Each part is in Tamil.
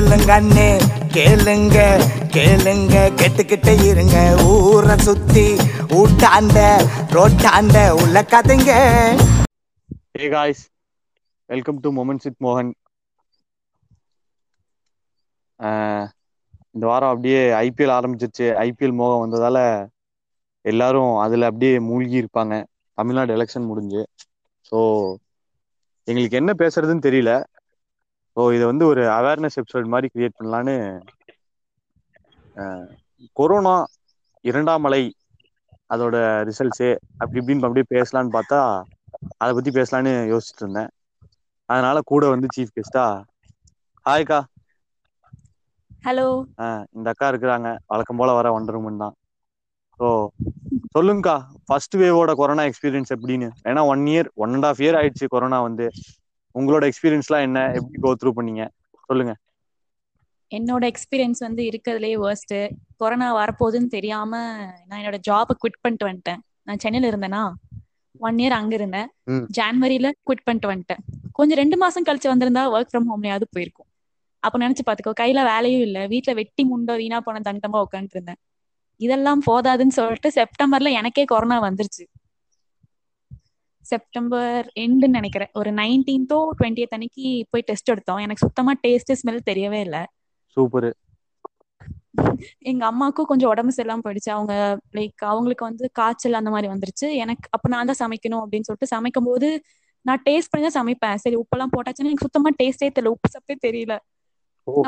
கேளுங்க அண்ணே கேளுங்க கேளுங்க. கேட்டுக்கிட்டே இருங்க. ஊரை சுத்தி ஊட்டாண்ட ரோட்டாண்ட உள்ள கதைங்க hey guys welcome to moments with மோகன் ஆஹ் இந்த வாரம் அப்படியே ஐபிஎல் ஆரம்பிச்சிருச்சு. ஐபிஎல் மோகம் வந்ததால எல்லாரும் அதுல அப்படியே மூழ்கி இருப்பாங்க. தமிழ்நாடு எலெக்ஷன் முடிஞ்சு. ஸோ எங்களுக்கு என்ன பேசுறதுன்னு தெரியல. ஸோ இதை வந்து ஒரு அவேர்னஸ் எபிசோட் மாதிரி கிரியேட் பண்ணலான்னு கொரோனா இரண்டாம் அலை அதோட ரிசல்ட்ஸு அப்படி இப்படின்னு அப்படியே பேசலான்னு பார்த்தா அதை பத்தி பேசலான்னு யோசிச்சுட்டு இருந்தேன். அதனால கூட வந்து சீஃப் கெஸ்டா ஹாய்க்கா ஹலோ ஆஹ் இந்த அக்கா இருக்கிறாங்க. வழக்கம் போல வர ஒன்றரை தான். ஸோ சொல்லுங்கக்கா ஃபர்ஸ்ட் வேவோட கொரோனா எக்ஸ்பீரியன்ஸ் எப்படின்னு? ஏன்னா one year one and half year ஆயிடுச்சு கொரோனா வந்து. உங்களோட எக்ஸ்பீரியன்ஸ்லாம் என்ன? எப்படி கோ த்ரூ பண்ணீங்க? சொல்லுங்க. என்னோட எக்ஸ்பீரியன்ஸ் வந்து இருக்கிறதுலே வேர்ஸ்ட் கொரோனா வரப்போகுதுன்னு தெரியாம நான் என்னோட ஜாபை குவிட் பண்ணிட்டு வந்துட்டேன். நான் சென்னையில இருந்தேனா? ஒன் இயர் அங்க இருந்தேன். ஜான்வரியில குவிட் பண்ணிட்டு வந்துட்டேன். கொஞ்சம் ரெண்டு மாசம் கழிச்சு வந்திருந்தா ஒர்க் ஃப்ரம் ஹோம்லயாவது போயிருக்கும். அப்ப நினைச்சு பாத்துக்கோ கையில வேலையும் இல்ல. வீட்டுல வெட்டி முண்டோ வீணா போன தண்டமா உட்காந்துட்டு இருந்தேன். இதெல்லாம் போதாதுன்னு சொல்லிட்டு செப்டம்பர்ல எனக்கே கொரோனா வந்துருச்சு. செப்டம்பர் எண்டுன்னு நினைக்கிறேன். ஒரு நைன்டீன்த்தோ டுவெண்ட்டியத் அன்னைக்கு போய் டெஸ்ட் எடுத்தோம். எனக்கு சுத்தமா டேஸ்ட் ஸ்மெல் தெரியவே இல்லை. சூப்பர் எங்க அம்மாவுக்கும் கொஞ்சம் உடம்பு சரியில்லாம போயிடுச்சு. அவங்க லைக் அவங்களுக்கு வந்து காய்ச்சல் அந்த மாதிரி வந்துருச்சு. எனக்கு அப்ப நான் தான் சமைக்கணும் அப்படின்னு சொல்லிட்டு சமைக்கும் போது நான் டேஸ்ட் பண்ணி தான் சமைப்பேன். சரி உப்பெல்லாம் போட்டாச்சுன்னா எனக்கு சுத்தமா டேஸ்டே தெரியல. உப்பு சப்பே தெரியல.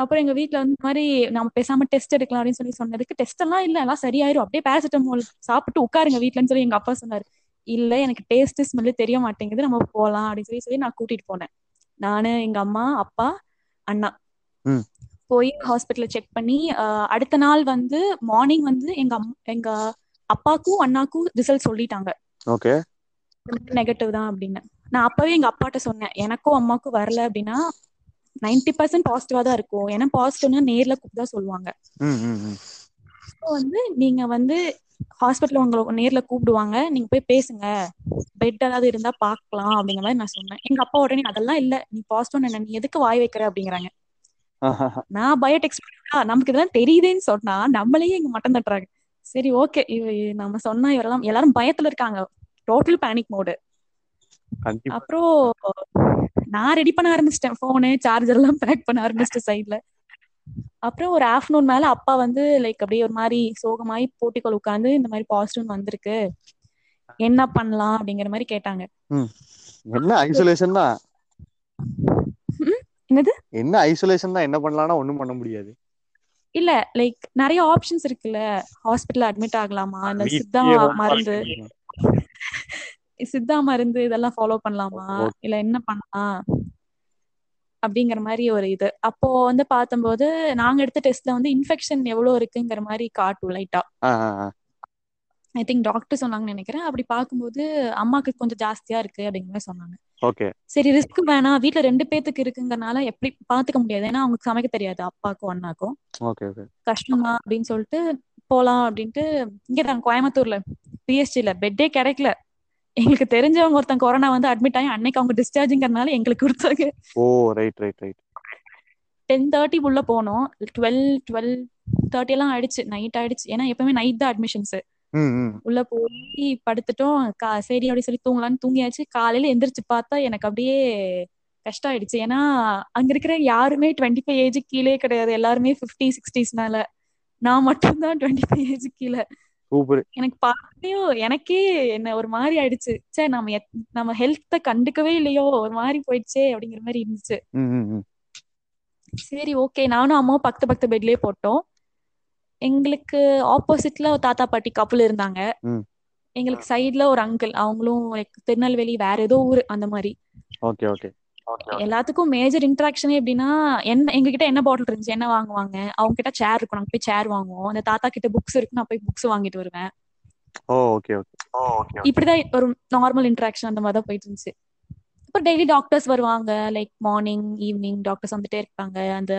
அப்புறம் எங்க வீட்ல வந்து மாதிரி நம்ம பேசாம டெஸ்ட் எடுக்கலாம் அப்படின்னு சொல்லி சொன்னதுக்கு டெஸ்ட் எல்லாம் இல்ல. எல்லாம் சரியாயிரும். அப்படியே பேராசிட்டமால் சாப்பிட்டு உட்காருங்க வீட்லன்னு சொல்லி எங்க அப்பா சொன்னாரு. இல்ல எனக்கு டேஸ்ட் ஸ்மெல்லு தெரிய மாட்டேங்குது நம்ம போலாம் அப்படின்னு சொல்லி சொல்லி நான் கூட்டிட்டு போனேன். நானு எங்க அம்மா அப்பா அண்ணா. போய் ஹாஸ்பிட்டல்ல செக் பண்ணி அடுத்த நாள் வந்து மார்னிங் வந்து எங்க எங்க அப்பாக்கும் அண்ணாக்கும் ரிசல்ட் சொல்லிட்டாங்க. ஓகே. நெகட்டிவ் தான் அப்படின்னு. நான் அப்பவே எங்க அப்பாட்ட சொன்னேன். எனக்கும் அம்மாக்கும் வரல அப்படின்னா நைன்டி பர்சன்ட் பாசிட்டிவா தான் இருக்கும். ஏன்னா பாசிட்டிவ்னா நேர்ல கூப்பிட்டு தான் சொல்லுவாங்க வந்து நீங்க வந்து ஹாஸ்பிட்டல் உங்களை நேர்ல கூப்பிடுவாங்க. நீங்க போய் பேசுங்க. பெட் ஏதாவது இருந்தா பார்க்கலாம் அப்படிங்கிற மாதிரி நான் சொன்னேன். எங்க அப்பா உடனே அதெல்லாம் இல்ல. நீ பாசிட்டிவ் என்ன? நீ எதுக்கு வாய் வைக்கிற? அப்படிங்கிறாங்க. நான் பயோடெக்ஸ் நமக்கு இதெல்லாம் தெரியுதேன்னு சொன்னா நம்மளையே இங்க மட்டம் தட்டுறாங்க. சரி ஓகே இவ நம்ம சொன்னா இவரெல்லாம் எல்லாரும் பயத்துல இருக்காங்க. டோட்டல் பேனிக் மோடு அப்புறம் நான் ரெடி பண்ண ஆரம்பிச்சிட்டேன். போனு சார்ஜர் எல்லாம் பேக் பண்ண ஆரம்பிச்சிட்டேன் சைட்ல அப்புறம் ஒரு ஆஃப்டர்நூன் மேல அப்பா வந்து லைக் அப்படியே ஒரு மாதிரி சோகமாயி போட்டிக்கோள் உட்காந்து இந்த மாதிரி பாசிட்டிவ் வந்திருக்கு. என்ன பண்ணலாம் அப்படிங்கிற மாதிரி கேட்டாங்க. என்ன ஐசோலேஷன் தான்? என்னது? என்ன ஐசோலேஷன் தான்? என்ன பண்ணலாம்னா ஒண்ணும் பண்ண முடியாது. இல்ல லைக் நிறைய ஆப்ஷன்ஸ் இருக்குல்ல. ஹாஸ்பிட்டல் அட்மிட் ஆகலாமா? இந்த சித்தா மருந்து. சித்தா மருந்து இதெல்லாம் ஃபாலோ பண்ணலாமா. இல்ல என்ன பண்ணலாம்? அப்படிங்கிற மாதிரி ஒரு இது. அப்போ வந்து பார்த்தம்போது நாங்க எடுத்த டெஸ்ட்ல வந்து இன்ஃபெக்ஷன் எவ்வளவு இருக்குங்கிற மாதிரி காட்டும் லைட்டா. ஐ திங்க் டாக்டர் சொன்னாங்கன்னு நினைக்கிறேன். அப்படி பார்க்கும்போது அம்மாக்கு கொஞ்சம் ஜாஸ்தியா இருக்கு அப்படிங்கிற மாதிரி சொன்னாங்க. ஓகே. சரி ரிஸ்க் வேணாம். வீட்ல ரெண்டு பேத்துக்கு இருக்குங்கறனால எப்படி பாத்துக்க முடியாது. ஏன்னா அவங்களுக்கு சமைக்க தெரியாது. அப்பாக்கும் அண்ணாக்கும். Okay okay. கஷ்டமா அப்படின்னு சொல்லிட்டு போலாம் அப்படின்ட்டு இங்க தான் கோயம்புத்தூர்ல பிஎஸ்டில பெட்டே கிடைக்கல. எங்களுக்கு தெரிஞ்சவங்க ஒருத்தன் கொரோனா வந்து அட்மிட் ஆகி அன்னைக்கு அவங்க டிஸ்சார்ஜிங்கிறனால எங்களுக்கு கொடுத்தாங்க. ஓ right right right ten thirty உள்ள போனோம். டுவெல் டுவெல் தேர்ட்டி எல்லாம் ஆயிடுச்சு. நைட் ஆயிடுச்சு. ஏன்னா எப்பவுமே நைட் தான் அட்மிஷன்ஸ் உள்ள போய் படுத்துட்டோம். கா சரி அப்படி சொல்லி தூங்கலாம்னு தூங்கியாச்சு. காலையில எந்திரிச்சு பார்த்தா எனக்கு அப்படியே கஷ்டம் ஆயிடுச்சு ஏன்னா அங்க இருக்கிற யாருமே டுவெண்ட்டி ஃபைவ் ஏஜ் கீழே கிடையாது. எல்லாருமே ஃபிஃப்டி சிக்ஸ்டீஸ் மேல. நான் மட்டும்தான் டுவெண்ட்டி ஃபைவ் ஏஜ் கீழே. எனக்கு பார்த்தையும் எனக்கே என்ன ஒரு மாதிரி ஆயிடுச்சு. சே நம்ம எத்- நம்ம ஹெல்த்த கண்டுக்கவே இல்லையோ ஒரு மாதிரி போயிடுச்சே அப்படிங்கிற மாதிரி இருந்துச்சு. சரி ஓகே நானும் அம்மாவும் பக்கத்து பக்கத்து பெட்லயே போட்டோம். எங்களுக்கு ஆப்போசிட்ல தாத்தா பாட்டி கப்பல் இருந்தாங்க. எங்களுக்கு சைடுல ஒரு அங்கிள் அவங்களும் திருநெல்வேலி வேற ஏதோ ஊர் அந்த மாதிரி ஓகே ஓகே எல்லாத்துக்கும் மேஜர் இன்ட்ராக்ஷனே எப்படின்னா என்ன எங்க கிட்ட என்ன பாட்டில் இருந்துச்சு என்ன வாங்குவாங்க அவங்க கிட்ட சேர் இருக்கும். நாங்க போய் சேர் வாங்குவோம். அந்த தாத்தா கிட்ட புக்ஸ் இருக்கு நான் போய் புக்ஸ் வாங்கிட்டு வருவேன். ஓ ஓகே ஓகே இப்படிதான் ஒரு நார்மல் இன்ட்ராக்ஷன் அந்த மாதிரி தான் போயிட்டு இருந்துச்சு. அப்புறம் டெய்லி டாக்டர்ஸ் வருவாங்க லைக் மார்னிங் ஈவினிங் டாக்டர்ஸ் வந்துட்டே இருப்பாங்க. அந்த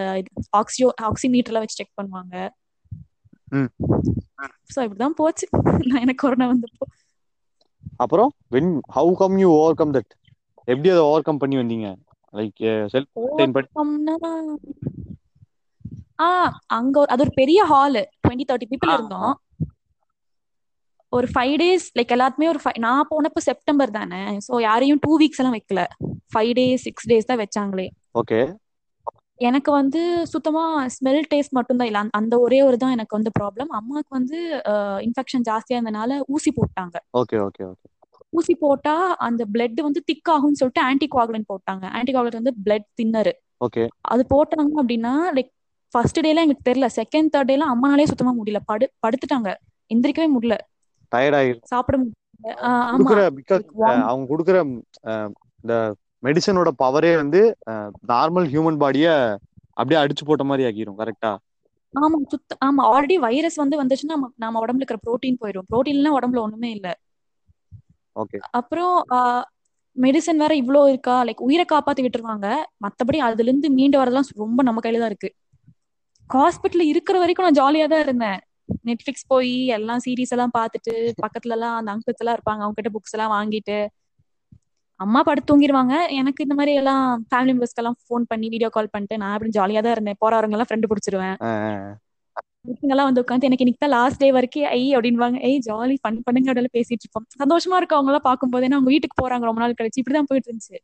ஆக்சிஜோ ஆக்சிமீட்டர்ல வச்சு செக் பண்ணுவாங்க. சோ இப்படிதான் போச்சு. நான் எனக்கு கொரோனா வந்தப்போ. அப்புறம் when how come you overcome that எப்படி அதை ஓவர் கம் பண்ணி வந்தீங்க? லைக் ஆ அங்க அது ஒரு பெரிய ஹால் டுவெண்ட்டி தேர்ட்டி பீப்புள் இருந்தோம். ஒரு ஃபைவ் டேஸ் லைக் எல்லாத்துமே ஒரு fi- நான் போனப்போ செப்டம்பர் தானே. ஸோ யாரையும் டூ வீக்ஸ் எல்லாம் வைக்கல. ஃபைவ் டேஸ் சிக்ஸ் டேஸ் தான் வச்சாங்களே. ஓகே எனக்கு வந்து சுத்தமா ஸ்மெல் டேஸ்ட் மட்டும்தான் இல்லை. அந்த- அந்த ஒரே ஒரு தான் எனக்கு வந்து ப்ராப்ளம் அம்மாவுக்கு வந்து இன்ஃபெக்ஷன் ஜாஸ்தியா இருந்தனால ஊசி போட்டாங்க. ஓகே ஓகே ஓகே ஊசி போட்டா அந்த பிளட் வந்து திக் ஆகும்னு சொல்லிட்டு ஆன்டி கோகுலன் போட்டாங்க. ஆன்டி கோகுலன் வந்து பிளட் தின்னரு ஓகே அது போட்டாங்க அப்படின்னா லைக் ஃபர்ஸ்ட் டேல எனக்கு தெரியல. செகண்ட் தேர்ட் டேல அம்மானாலே சுத்தமா முடியல. படு படுத்துட்டாங்க. எந்திரிக்கவே முடியல. சாப்பிட அவங்க குடுக்குற இந்த மெடிசனோட பவரே வந்து நார்மல் ஹியூமன் பாடிய அப்படியே அடிச்சு போட்ட மாதிரி ஆக்கிரும். கரெக்டா ஆமா சுத்த ஆமா. ஆல்ரெடி வைரஸ் வந்து வந்துச்சுன்னா நம்ம உடம்புல இருக்கிற புரோட்டீன் போயிடும் புரோட்டீன்லாம் உடம்புல ஒண்ணுமே இல்ல. அப்புறம் மெடிசன் வேற இவ்ளோ இருக்கா? லைக் உயிரை காப்பாத்தி விட்டுருவாங்க. மத்தபடி அதுல இருந்து மீண்டு வரதெல்லாம் ரொம்ப நம்ம கையில தான் இருக்கு. ஹாஸ்பிட்டல் இருக்கிற வரைக்கும் நான் ஜாலியா தான் இருந்தேன். நெட்ஃபிளிக்ஸ் போய் எல்லாம் சீரிஸ் எல்லாம் பார்த்துட்டு பக்கத்துல எல்லாம் அந்த அங்கிள்ஸ் எல்லாம் இருப்பாங்க. அவங்க கிட்ட புக்ஸ் எல்லாம் வாங்கிட்டு. அம்மா படுத்து தூங்கிடுவாங்க எனக்கு இந்த மாதிரி எல்லாம் ஃபேமிலி மெம்பர்ஸ்க்கு எல்லாம் ஃபோன் பண்ணி வீடியோ கால் பண்ணிட்டு நான் அப்படி ஜாலியா தான் இருந்தேன். போறவங்க எல்லாம் ஃப்ரெண்டு பிடிச்சிருவேன். எல்லாம் வந்து உட்காந்து எனக்கு இன்னைக்கு தான் லாஸ்ட் டே வரைக்கும் ஐ அப்படின்வாங்க ஐய் ஜாலி ஃபன் பண்ணுங்க அப்படின்னு பேசிட்டு இருப்போம். சந்தோஷமா இருக்கு அவங்க எல்லாம் பார்க்கும்போது ஏன்னா அவங்க வீட்டுக்கு போறாங்க ரொம்ப நாள் கழிச்சு. இப்படிதான் போயிட்டு இருந்துச்சு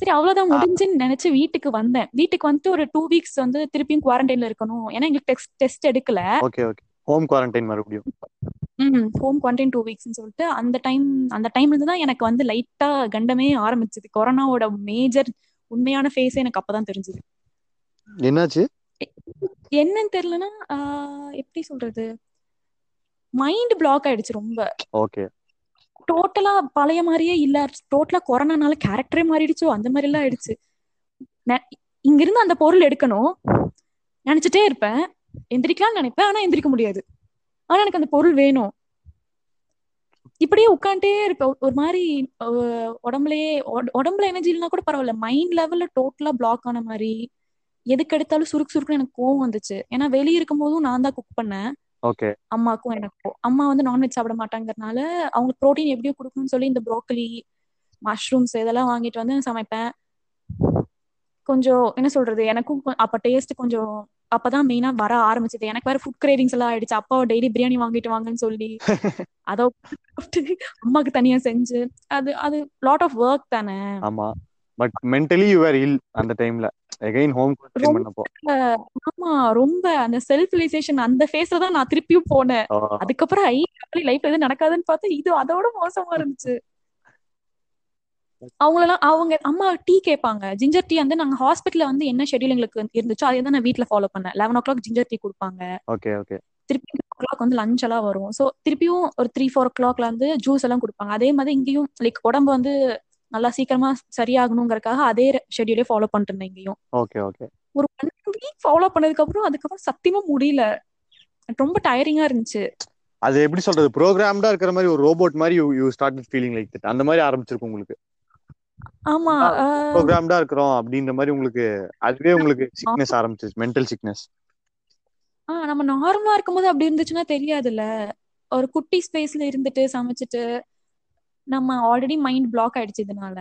சரி அவ்வளவுதான் முடிஞ்சுன்னு நினைச்சு வீட்டுக்கு வந்தேன். வீட்டுக்கு வந்துட்டு ஒரு டூ வீக்ஸ் வந்து திருப்பியும் குவாரண்டைன்ல இருக்கணும். ஏன்னா எங்களுக்கு டெஸ்ட் டெஸ்ட் எடுக்கல. Okay okay. ஹோம் குவாரண்டைன் மறுபடியும். ம் ஹோம் குவாரண்டைன் டூ வீக்ஸ்னு சொல்லிட்டு அந்த டைம் அந்த டைம்ல இருந்து தான் எனக்கு வந்து லைட்டா கண்டமே ஆரம்பிச்சது. கொரோனாவோட மேஜர் உண்மையான ஃபேஸே எனக்கு அப்பதான் தெரிஞ்சது. என்னாச்சு? என்னன்னு தெரியலன்னா ஆஹ் எப்படி சொல்றது? மைண்ட் பிளாக் ஆயிடுச்சு ரொம்ப. ஓகே டோட்டலா பழைய மாதிரியே இல்ல. டோட்டலா கொரோனானால கேரக்டரே மாறிடுச்சோ? அந்த மாதிரி எல்லாம் ஆயிடுச்சு. இங்க இருந்து அந்த பொருள் எடுக்கணும். நினைச்சிட்டே இருப்பேன். எந்திரிக்கலாம்னு நினைப்பேன். ஆனா எந்திரிக்க முடியாது. ஆனா எனக்கு அந்த பொருள் வேணும். இப்படியே உட்காந்துட்டே இருப்பேன். ஒரு- மாதிரி உடம்புலயே உட- உடம்புல எனர்ஜி இல்லைன்னா கூட பரவாயில்ல. மைண்ட் லெவல்ல டோட்டலா பிளாக் ஆன மாதிரி. எதுக்கு எடுத்தாலும் சுருக்கு சுருக்குன்னு எனக்கு கோவம் வந்துச்சு. ஏன்னா வெளியே இருக்கும் போதும் நான் தான் குக் பண்ணேன். ஓகே அம்மாக்கும் எனக்கும். அம்மா வந்து நான்வெஜ் சாப்பிட மாட்டாங்கறதுனால அவங்களுக்கு ப்ரோட்டீன் எப்படியோ கொடுக்கணும்னு சொல்லி இந்த ப்ரோக்கலி மஷ்ரூம்ஸ் இதெல்லாம் வாங்கிட்டு வந்து சமைப்பேன். கொஞ்சம் என்ன சொல்றது எனக்கும் அப்ப டேஸ்ட் கொஞ்சம் அப்பதான் மெயினா வர ஆரம்பிச்சது. எனக்கு வேற ஃபுட் கிரேவிங்ஸ் எல்லாம் ஆயிடுச்சு. அப்பா டெய்லி பிரியாணி வாங்கிட்டு வாங்கன்னு சொல்லி. அதை அம்மாக்கு தனியா செஞ்சு. அது அது லாட் ஆஃப் ஒர்க் தானே. ஆமா. But mentally you are ill அந்த டைம்ல எகைன் ஹோம் பண்ணப்போ. ஆமா ரொம்ப அந்த செல்ஃப் ரிலைசேஷன் அந்த ஃபேஸ்ல தான் நான் திருப்பியும் போனேன். அதுக்கப்புறம் ஐ லைஃப்ல எதுவும் நடக்காதுன்னு பார்த்தா இது அதோட மோசமா இருந்துச்சு. அவங்களெல்லாம் அவங்க அம்மா டீ கேட்பாங்க. ஜிஞ்சர் டீ வந்து நாங்க ஹாஸ்பிட்டல்ல வந்து என்ன ஷெட்யூல் எங்களுக்கு இருந்துச்சோ அதை தான் நான் வீட்ல ஃபாலோ பண்ணேன். Eleven o'clock ginger tea கொடுப்பாங்க. ஓகே ஓகே திருப்பி ஓ கிளாக் வந்து லஞ்ச் எல்லாம் வரும். ஸோ திருப்பியும் ஒரு த்ரீ ஃபோர் ஓ கிளாக்ல வந்து ஜூஸ் எல்லாம் கொடுப்பாங்க. அதே மாதிரி இங்கேயும் லைக் உடம்பு வந்து நல்லா சீக்கிரமா சரியாகணுங்கிறதுக்காக அதே ஷெட்யூலே ஃபாலோ பண்ணிட்டு இருந்தேன் இங்கேயும். ஓகே ஓகே ஒரு ஒன் வீக் ஃபாலோ பண்ணதுக்கு அப்புறம் அதுக்கப்புறம் சத்தியமா முடியல. ரொம்ப டயரிங்கா இருந்துச்சு. அது எப்படி சொல்றது? ப்ரோக்ராம்டா இருக்கிற மாதிரி ஒரு ரோபோட் மாதிரி you you start feeling like that அந்த மாதிரி ஆரம்பிச்சிருக்கும் உங்களுக்கு. ஆமா ப்ரோக்ராம்டா இருக்கிறோம் அப்படின்ற மாதிரி உங்களுக்கு அதுவே உங்களுக்கு சிக்னஸ் ஆரம்பிச்சிச்சு மென்டல் சிக்னஸ் ஆ நம்ம நார்மலா இருக்கும்போது அப்படி இருந்துச்சுன்னா தெரியாதுல்ல. ஒரு குட்டி ஸ்பேஸ்ல இருந்துட்டு சமைச்சிட்டு நம்ம ஆல்ரெடி மைண்ட் பிளாக் ஆயிடுச்சு இதனால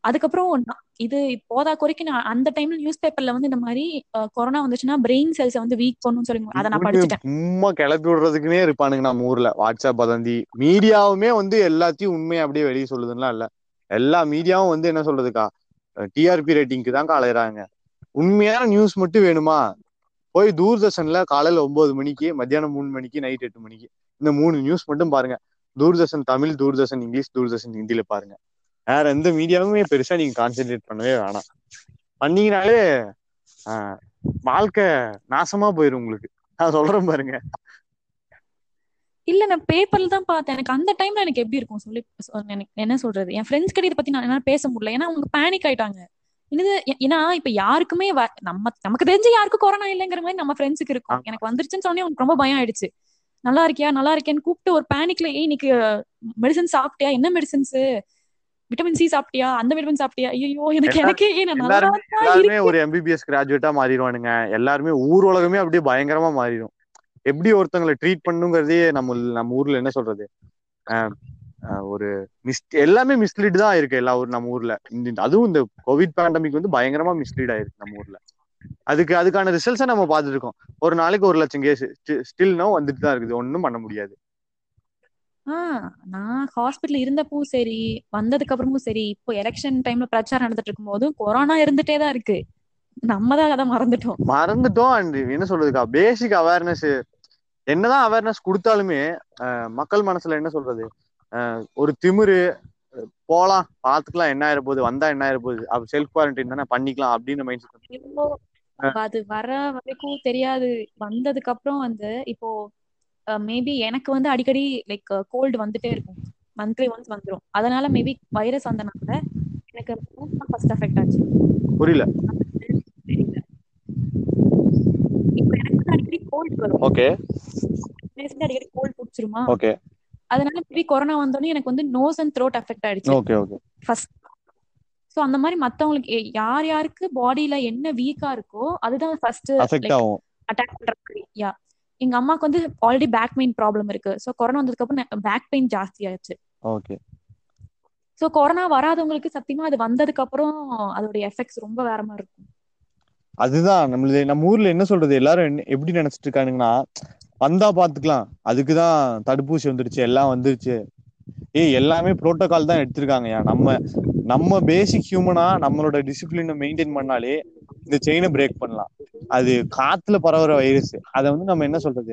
அதுக்கப்புறம் இது போதா குறைக்கு நான் அந்த டைம்ல நியூஸ் பேப்பர்ல வந்து இந்த மாதிரி கொரோனா வந்துச்சுன்னா பிரெயின் செல்ஸ் வந்து வீக் பண்ணுன்னு சொல்லி அதை நான் படிச்சுட்டேன். சும்மா கிளப்பி விடுறதுக்குனே இருப்பானுங்க நம்ம ஊர்ல. வாட்ஸ்அப் வதந்தி மீடியாவுமே வந்து எல்லாத்தையும் உண்மையை அப்படியே வெளியே சொல்லுதுன்னா இல்ல. எல்லா மீடியாவும் வந்து என்ன சொல்றதுக்கா டிஆர்பி ரேட்டிங்க்கு தான் அலையறாங்க. உண்மையான நியூஸ் மட்டும் வேணுமா? போய் தூர்தர்ஷன்ல காலையில ஒன்பது மணிக்கு மத்தியானம் மூணு மணிக்கு நைட் எட்டு மணிக்கு இந்த மூணு நியூஸ் மட்டும் பாருங்க. தூர்தர்ஷன் தமிழ் தூர்தர்ஷன் இங்கிலீஷ் தூர்தர்ஷன் ஹிந்தில பாருங்க. வேற எந்த மீடியாவுமே பெருசா நீங்க கான்சென்ட்ரேட் பண்ணவே வேணாம். பண்ணீங்கனாலே வாழ்க்கை நாசமா போயிரும் உங்களுக்கு. நான் சொல்றேன் பாருங்க. இல்ல நான் பேப்பர்ல தான் பார்த்தேன். எனக்கு அந்த டைம்ல எனக்கு எப்படி இருக்கும்? சொல்லி எனக்கு என்ன சொல்றது? என் ஃப்ரெண்ட்ஸ் கிட்ட இதை பத்தி நான் என்னால பேச முடியல. ஏன்னா அவங்க பேனிக் ஆயிட்டாங்க. இது ஏன்னா இப்ப யாருக்குமே நம்ம நமக்கு தெரிஞ்ச யாருக்கும் கொரோனா இல்லைங்கிற மாதிரி நம்ம ஃப்ரெண்ட்ஸுக்கு இருக்கும். எனக்கு வந்துருச்சுன்னு சொன்னே எனக்கு ரொம்ப பயம் ஆயிடுச்சு. நல்லா இருக்கியா? நல்லா இருக்கேன்னு கூப்பிட்டு ஒரு பேனிக்ல ஏய் இன்னைக்கு மெடிசன் சாப்பிட்டியா? என்ன மெடிசன்ஸ் விட்டமின் சி சாப்பிட்டியா? அந்த விட்டமின் சாப்பிட்டியா? ஐயோ எனக்கு எனக்கே எல்லாருமே ஒரு எம்பிபிஎஸ் கிராஜுவேட்டா மாறிடுவானுங்க. எல்லாருமே ஊர் உலகமே அப்படியே பயங்கரமா மாறிடும். எப்படி ஒருத்தங்களை ட்ரீட் பண்ணுங்கிறதே நம்ம நம்ம ஊர்ல என்ன சொல்றது? ஒரு மிஸ் எல்லாமே மிஸ்லீட் தான் இருக்கு எல்லா ஊர் நம்ம ஊர்ல. இந்த அதுவும் இந்த கோவிட் பேண்டமிக் வந்து பயங்கரமா மிஸ்லீட் ஆயிருக்கு நம்ம ஊர்ல. அதுக்கு அதுக்கான ரிசல்ட்ஸை நம்ம பார்த்துட்டு இருக்கோம் ஒரு நாளைக்கு ஒரு லட்சம் கேஸ் ஸ்டில் நோ வந்துட்டு தான் இருக்குது. ஒன்றும் பண்ண முடியாது. நான் ஹாஸ்பிட்டல் இருந்தப்பவும் சரி வந்ததுக்கு அப்புறமும் சரி இப்போ எலெக்ஷன் டைம்ல பிரச்சாரம் நடந்துட்டு இருக்கும் போதும் கொரோனா இருந்துட்டே தான் இருக்கு. நம்ம தான் அதை மறந்துட்டோம். மறந்துட்டோம் அண்ட் என்ன சொல்றதுக்கா? பேசிக் அவேர்னஸ் என்னதான் அவேர்னஸ் கொடுத்தாலுமே மக்கள் மனசுல என்ன சொல்றது? ஒரு திமிரு போலாம் பாத்துக்கலாம் என்ன ஆயிர போகுது வந்தா என்ன ஆயிர போகுது அப்ப செல்ஃப் குவாரண்டைன் தானே பண்ணிக்கலாம் அப்படின்னு மைண்ட் செட் அது வர வரைக்கும் தெரியாது. வந்ததுக்கு அப்புறம் வந்து இப்போ மேபி எனக்கு வந்து அடிக்கடி லைக் கோல்டு வந்துட்டே இருக்கும். மந்த்லி ஒன்ஸ் வந்துரும். அதனால மேபி வைரஸ் வந்தனால எனக்கு ஃபர்ஸ்ட் அஃபெக்ட் ஆச்சு. புரியல. இப்போ எனக்கு அடிக்கடி கோல்டு வரும். ஓகே. அடிக்கடி கோல்டு பிடிச்சிருமா? ஓகே. அதனால மேபி கொரோனா வந்தோடனே எனக்கு வந்து நோஸ் அண்ட் த்ரோட் அஃபெக்ட் ஆயிடுச்சு. Okay okay. ஃபர்ஸ்ட் சோ அந்த மாதிரி மத்தவங்களுக்கு யார் யாருக்கு பாடியில என்ன வீக்கா இருக்கோ அதுதான் ஃபர்ஸ்ட் அட்டாக் பண்ற மாதிரி. யா எங்க அம்மாக்கு வந்து ஆல்ரெடி பேக் பெயின் ப்ராப்ளம் இருக்கு. சோ கொரோனா வந்ததுக்கு அப்புறம் பேக் பெயின் ஜாஸ்தி ஆயிடுச்சு. ஓகே சோ கொரோனா வராதவங்களுக்கு சத்தியமா அது வந்ததுக்கு அப்புறம் அதோட எஃபெக்ட்ஸ் ரொம்ப வேற மாதிரி இருக்கும். அதுதான். நம்மளுது நம்ம ஊர்ல என்ன சொல்றது? எல்லாரும் எப்படி நினைச்சிட்டு இருக்கானுங்கன்னா வந்தா பாத்துக்கலாம். அதுக்குதான் தடுப்பூசி வந்துருச்சு எல்லாம் வந்துருச்சு. ஏய் எல்லாமே புரோட்டோகால் தான் எடுத்திருக்காங்கயா நம்ம நம்ம பேசிக் ஹியூமனா நம்மளோட டிசிப்ளினை மெயின்டைன் பண்ணாலே இந்த செயினை பிரேக் பண்ணலாம். அது காத்துல பரவுற வைரஸ் அதை வந்து நம்ம என்ன சொல்றது?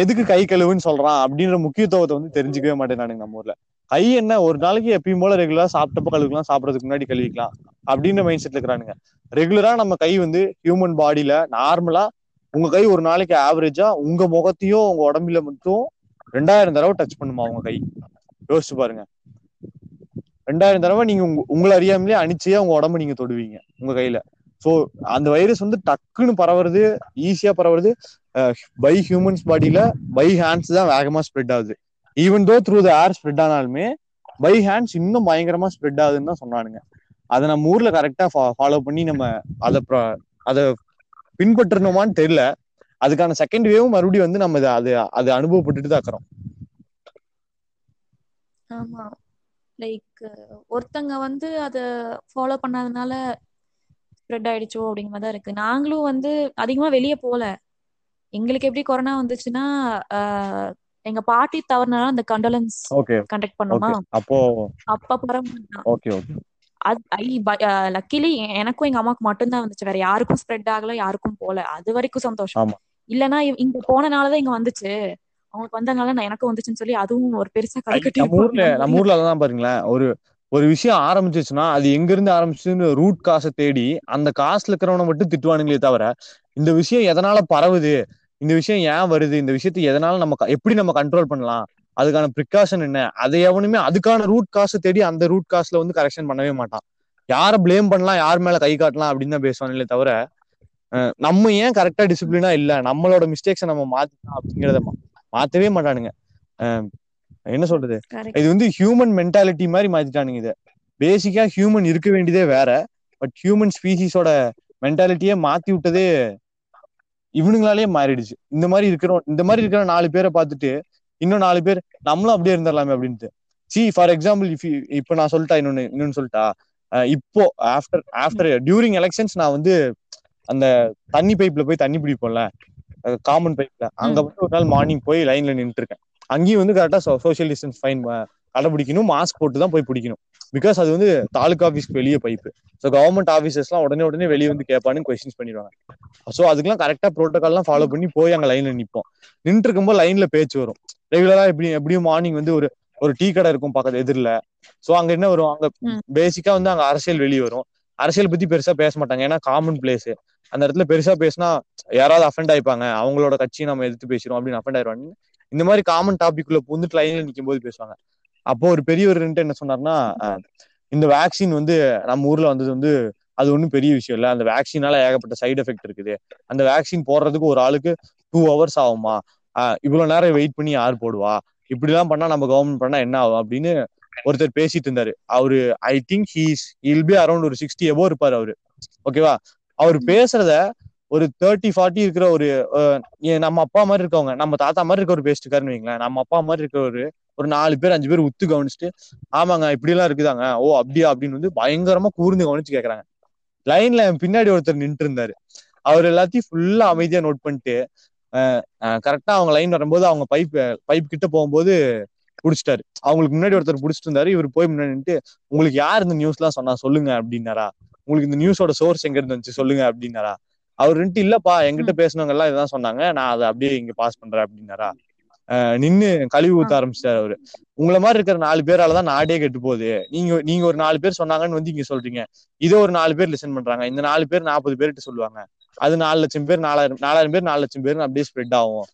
எதுக்கு கை கழுவுன்னு சொல்றான் அப்படின்ற முக்கியத்துவத்தை வந்து தெரிஞ்சுக்கவே மாட்டேன் நம்ம ஊர்ல. கை என்ன ஒரு நாளைக்கு எப்பயும் போல ரெகுலரா சாப்பிட்டப்ப கழுவிக்கலாம் சாப்பிடறதுக்கு முன்னாடி கழுவிக்கலாம் அப்படின்ற மைண்ட் செட்ல இருக்கிறானுங்க. ரெகுலரா நம்ம கை வந்து ஹியூமன் பாடியில நார்மலா உங்க கை ஒரு நாளைக்கு ஆவரேஜா உங்க முகத்தையும் உங்க உடம்புல மட்டும் ரெண்டாயிரம் தடவை டச் பண்ணுமா உங்க கை? யோசிச்சு பாருங்க. ரெண்டாயிரம் தடவை நீங்க உங்க உங்களை அறியாமலே அணிச்சே உங்க உடம்ப நீங்க தொடுவீங்க உங்க கையில. ஸோ அந்த வைரஸ் வந்து டக்குன்னு பரவுறது ஈஸியா பரவுறது பை ஹியூமன்ஸ் பாடியில பை ஹேண்ட்ஸ் தான் வேகமா ஸ்ப்ரெட் ஆகுது. Even though through the air spread ஆனாலுமே பை ஹேண்ட்ஸ் இன்னும் பயங்கரமா ஸ்ப்ரெட் ஆகுதுன்னு தான் சொன்னானுங்க. அதை நம்ம ஊர்ல கரெக்டா ஃபாலோ பண்ணி நம்ம அதை அதை பின்பற்றணுமான்னு தெரியல. அதுக்கான செகண்ட் வேவும் மறுபடியும் வந்து நம்ம இதை அது அது அனுபவப்பட்டுட்டு தான் இருக்கிறோம். ஆமா. லைக் ஒருத்தங்க வந்து அத ஃபாலோ பண்ணாதனால ஸ்ப்ரெட் ஆயிடுச்சோ அப்படிங்கிற மாதிரி தான் இருக்கு. நாங்களும் வந்து அதிகமா வெளியே போல. எங்களுக்கு எப்படி கொரோனா வந்துச்சுன்னா எங்க பாட்டி தவறுனால அந்த கண்டோலன்ஸ் கண்டக்ட் பண்ணோமா? அப்போ அப்ப பரவாயில்ல ஓகே ஓகே அது லக்கிலி எனக்கும் எங்க அம்மாவுக்கு மட்டும்தான் வந்துச்சு. வேற யாருக்கும் ஸ்ப்ரெட் ஆகல யாருக்கும் போல. அது வரைக்கும் சந்தோஷம். இல்லனா இங்க போனனாலதான் இங்க வந்துச்சு. அவங்களுக்கு வந்தனால நான் எனக்கும் வந்துச்சுன்னு சொல்லி அதுவும் ஒரு பெருசா கதை கட்டி நம்ம ஊர்ல நம்ம ஊர்ல அதான் பாருங்களேன். ஒரு ஒரு விஷயம் ஆரம்பிச்சிச்சுன்னா அது எங்க இருந்து ஆரம்பிச்சுன்னு ரூட் காசை தேடி அந்த காசுல இருக்கிறவனை மட்டும் திட்டுவானுங்களே தவிர இந்த விஷயம் எதனால பரவுது? இந்த விஷயம் ஏன் வருது? இந்த விஷயத்தை எதனால நம்ம எப்படி நம்ம கண்ட்ரோல் பண்ணலாம்? அதுக்கான ப்ரிகாஷன் என்ன? அதை எவனுமே அதுக்கான ரூட் காசை தேடி அந்த ரூட் காசுல வந்து கரெக்ஷன் பண்ணவே மாட்டான். யாரை ப்ளேம் பண்ணலாம்? யார் மேல கை காட்டலாம்? அப்படின்னு தான் பேசுவானுங்களே தவிர நம்ம ஏன் கரெக்டா டிசிப்ளினா இல்ல? நம்மளோட மிஸ்டேக்ஸை நம்ம மாத்திக்கலாம் அப்படிங்கறத மாத்தவே மாட்டானுங்க. என்ன சொல்றது? இது வந்து ஹியூமன் மென்டாலிட்டி மாதிரி மாத்திட்டானுங்க இதை. பேசிக்கா ஹியூமன் இருக்க வேண்டியதே வேற. பட் ஹியூமன் ஸ்பீசிஸோட மென்டாலிட்டியே மாத்தி விட்டதே இவனுங்களாலேயே மாறிடுச்சு. இந்த மாதிரி இருக்கிறோம் இந்த மாதிரி இருக்கிற நாலு பேரை பார்த்துட்டு இன்னும் நாலு பேர் நம்மளும் அப்படியே இருந்துடலாமே அப்படின்ட்டு. சி ஃபார் எக்ஸாம்பிள் இஃப் இப்போ நான் சொல்லிட்டா இன்னொன்னு இன்னொன்னு சொல்லிட்டா. இப்போ ஆஃப்டர் ஆஃப்டர் டியூரிங் எலெக்ஷன்ஸ் நான் வந்து அந்த தண்ணி பைப்ல போய் தண்ணி பிடிப்போம்ல. காமன் பைப்ல அங்க வந்து ஒரு நாள் மார்னிங் போய் லைன்ல நின்றுட்டு இருக்கேன் அங்கேயும் வந்து கரெக்டா சோஷியல் டிஸ்டன்ஸ் ஃபைன் கடைபிடிக்கணும். மாஸ்க் போட்டு தான் போய் பிடிக்கணும். பிகாஸ் அது வந்து தாலுகா ஆஃபீஸ்க்கு வெளியே பைப்பு ஸோ கவர்மெண்ட் ஆஃபீஸர்ஸ்லாம் உடனே உடனே வெளியே வந்து கேட்பானு கொஸ்டின்ஸ் பண்ணிடுவாங்க. ஸோ அதுக்கெல்லாம் கரெக்டா ப்ரோட்டோகால்லாம் ஃபாலோ பண்ணி போய் அங்க லைன்ல நிப்போம். நின்று இருக்கும்போது லைன்ல பேச்சு வரும். ரெகுலரா எப்படி எப்படியும் மார்னிங் வந்து ஒரு ஒரு டீ கடை இருக்கும் பக்கத்து எதிரில். ஸோ அங்க என்ன வரும்? அங்க ம். பேசிக்கா வந்து அங்க அரசியல் வெளியே வரும். அரசியல் பத்தி பெருசா பேச மாட்டாங்க. ஏன்னா காமன் பிளேஸ் அந்த இடத்துல பெருசா பேசினா யாராவது அஃபெண்ட் ஆயிப்பாங்க அவங்களோட கட்சியை நம்ம எதிர்த்து பேசுறோம் அப்படின்னு அஃபெண்ட் ஆயிடுவாங்க. இந்த மாதிரி காமன் டாபிக் உள்ள புந்துட்டு லைன்ல நிற்கும் போது பேசுவாங்க. அப்போ ஒரு பெரியவர் என்ன சொன்னார்னா இந்த வேக்சின் வந்து நம்ம ஊர்ல வந்தது வந்து அது ஒன்றும் பெரிய விஷயம் இல்லை. அந்த வேக்சினால ஏகப்பட்ட சைடு எஃபெக்ட் இருக்குது. அந்த வேக்சின் போடுறதுக்கு ஒரு ஆளுக்கு டூ ஹவர்ஸ் ஆகுமா? இவ்வளவு நேரம் வெயிட் பண்ணி யார் போடுவா? இப்படி எல்லாம் பண்ணா நம்ம கவர்மெண்ட் பண்ணா என்ன ஆகும் அப்படின்னு ஒருத்தர் பேசிட்டு இருந்தாரு. அவரு I think he's will be around ஒரு சிக்ஸ்டி எபோ இருப்பாரு அவரு. ஓகேவா அவர் பேசுறத ஒரு தேர்ட்டி ஃபார்ட்டி இருக்கிற ஒரு நம்ம அப்பா மாதிரி இருக்கவங்க நம்ம தாத்தா மாதிரி இருக்க ஒரு பேசிட்டுக்காருன்னு வைங்களேன். நம்ம அப்பா மாதிரி இருக்க ஒரு ஒரு நாலு பேர் அஞ்சு பேர் உத்து கவனிச்சுட்டு ஆமாங்க இப்படி எல்லாம் இருக்குதாங்க. ஓ அப்படியா? அப்படின்னு வந்து பயங்கரமா கூர்ந்து கவனிச்சு கேக்குறாங்க. லைன்ல பின்னாடி ஒருத்தர் நின்று இருந்தாரு அவர் எல்லாத்தையும் ஃபுல்லா அமைதியா நோட் பண்ணிட்டு கரெக்டா அவங்க லைன் வரும்போது அவங்க பைப் பைப் கிட்ட போகும்போது புடிச்சிட்டாரு. அவங்களுக்கு முன்னாடி ஒருத்தர் புடிச்சிட்டு இருந்தாரு. இவர் போய் முன்னாடி உங்களுக்கு யார் இந்த நியூஸ் எல்லாம் சொன்னா? சொல்லுங்க அப்படின்னாரா. உங்களுக்கு இந்த நியூஸோட சோர்ஸ் எங்க இருந்து வந்துச்சு சொல்லுங்க அப்படின்னாரா. அவர் ரெண்டு இல்லப்பா என்கிட்ட பேசினவங்க எல்லாம் இதான் சொன்னாங்க. நான் அதை அப்படியே இங்க பாஸ் பண்றேன் அப்படின்னாரா. நின்னு கழுவி ஊத்த ஆரம்பிச்சிட்டாரு அவரு. உங்களை மாதிரி இருக்கிற நாலு பேராலதான் நாடே கெட்டு போகுது. நீங்க நீங்க ஒரு நாலு பேர் சொன்னாங்கன்னு வந்து இங்க சொல்றீங்க. இதோ ஒரு நாலு பேர் லிசன் பண்றாங்க. இந்த நாலு பேர் நாற்பது பேர்கிட்ட சொல்லுவாங்க. அது நாலு லட்சம் பேர் நாலாயிரம் நாலாயிரம் பேர் நாலு லட்சம் பேர் அப்படியே ஸ்ப்ரெட் ஆகும்.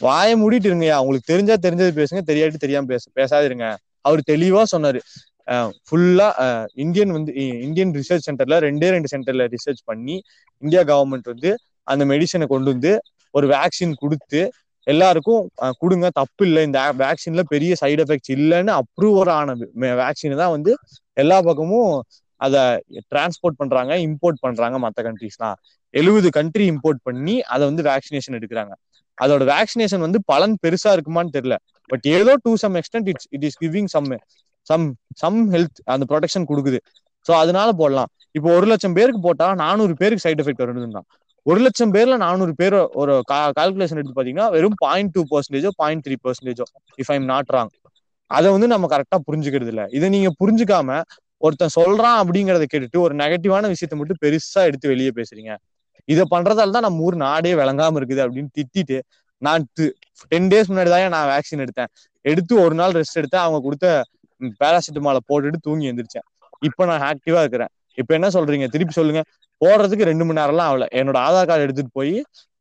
வாயை மூடிட்டு இருங்கய்யா. உங்களுக்கு தெரிஞ்சா தெரிஞ்சது பேசுங்க. தெரியாட்டி தெரியாம பேச பேசாதிருங்க. அவர் தெளிவா சொன்னாரு. ஃபுல்லா இந்தியன் வந்து இந்தியன் ரிசர்ச் சென்டர்ல ரெண்டே ரெண்டு சென்டர்ல ரிசர்ச் பண்ணி இந்தியா கவர்மெண்ட் வந்து அந்த மெடிசனை கொண்டு வந்து ஒரு வேக்சின் கொடுத்து எல்லாருக்கும் கொடுங்க தப்பு இல்லை இந்த வேக்சின்ல பெரிய சைடு எஃபெக்ட்ஸ் இல்லைன்னு அப்ரூவர் ஆன வேக்சின் தான் வந்து எல்லா பக்கமும் அதை டிரான்ஸ்போர்ட் பண்றாங்க இம்போர்ட் பண்றாங்க மற்ற கண்ட்ரீஸ்லாம் எழுபது கண்ட்ரி இம்போர்ட் பண்ணி அதை வந்து வேக்சினேஷன் எடுக்கிறாங்க. அதோட வேக்சினேஷன் வந்து பலன் பெருசா இருக்குமான்னு தெரியல. பட் ஏதோ to some extent it's it is giving some some some health அந்த ப்ரொடெக்ஷன் கொடுக்குது. ஸோ அதனால போடலாம். இப்போ ஒரு லட்சம் பேருக்கு போட்டா நானூறு பேருக்கு சைட் எஃபெக்ட் வருதுன்னா ஒரு லட்சம் பேர்ல நானூறு பேர் ஒரு கால்குலேஷன் எடுத்து பாத்தீங்கன்னா வெறும் பாயிண்ட் டூ பர்சன்டேஜோ பாயிண்ட் த்ரீ பர்சன்டேஜோ இஃப் ஐம் நாட் ராங் அதை வந்து நம்ம கரெக்டா புரிஞ்சுக்கிறது இல்லை. இதை நீங்க புரிஞ்சுக்காம ஒருத்தன் சொல்றான் அப்படிங்கறத கேட்டுட்டு ஒரு நெகட்டிவான விஷயத்த மட்டும் பெருசா எடுத்து வெளியே பேசுறீங்க. இதை பண்றதால தான் நம்ம ஊர் நாடே விளங்காம இருக்குது அப்படின்னு திட்டிட்டு நான் டென் டேஸ் முன்னாடி தான் நான் வேக்சின் எடுத்தேன். எடுத்து ஒரு நாள் ரெஸ்ட் எடுத்தேன். அவங்க கொடுத்த பேராசிட்டமாலை போட்டுட்டு தூங்கி எந்திரிச்சேன். இப்போ நான் ஆக்டிவா இருக்கிறேன். இப்போ என்ன சொல்றீங்க? திருப்பி சொல்லுங்க. போடுறதுக்கு ரெண்டு மணி நேரம்லாம் ஆகல. என்னோட ஆதார் கார்டு எடுத்துட்டு போய்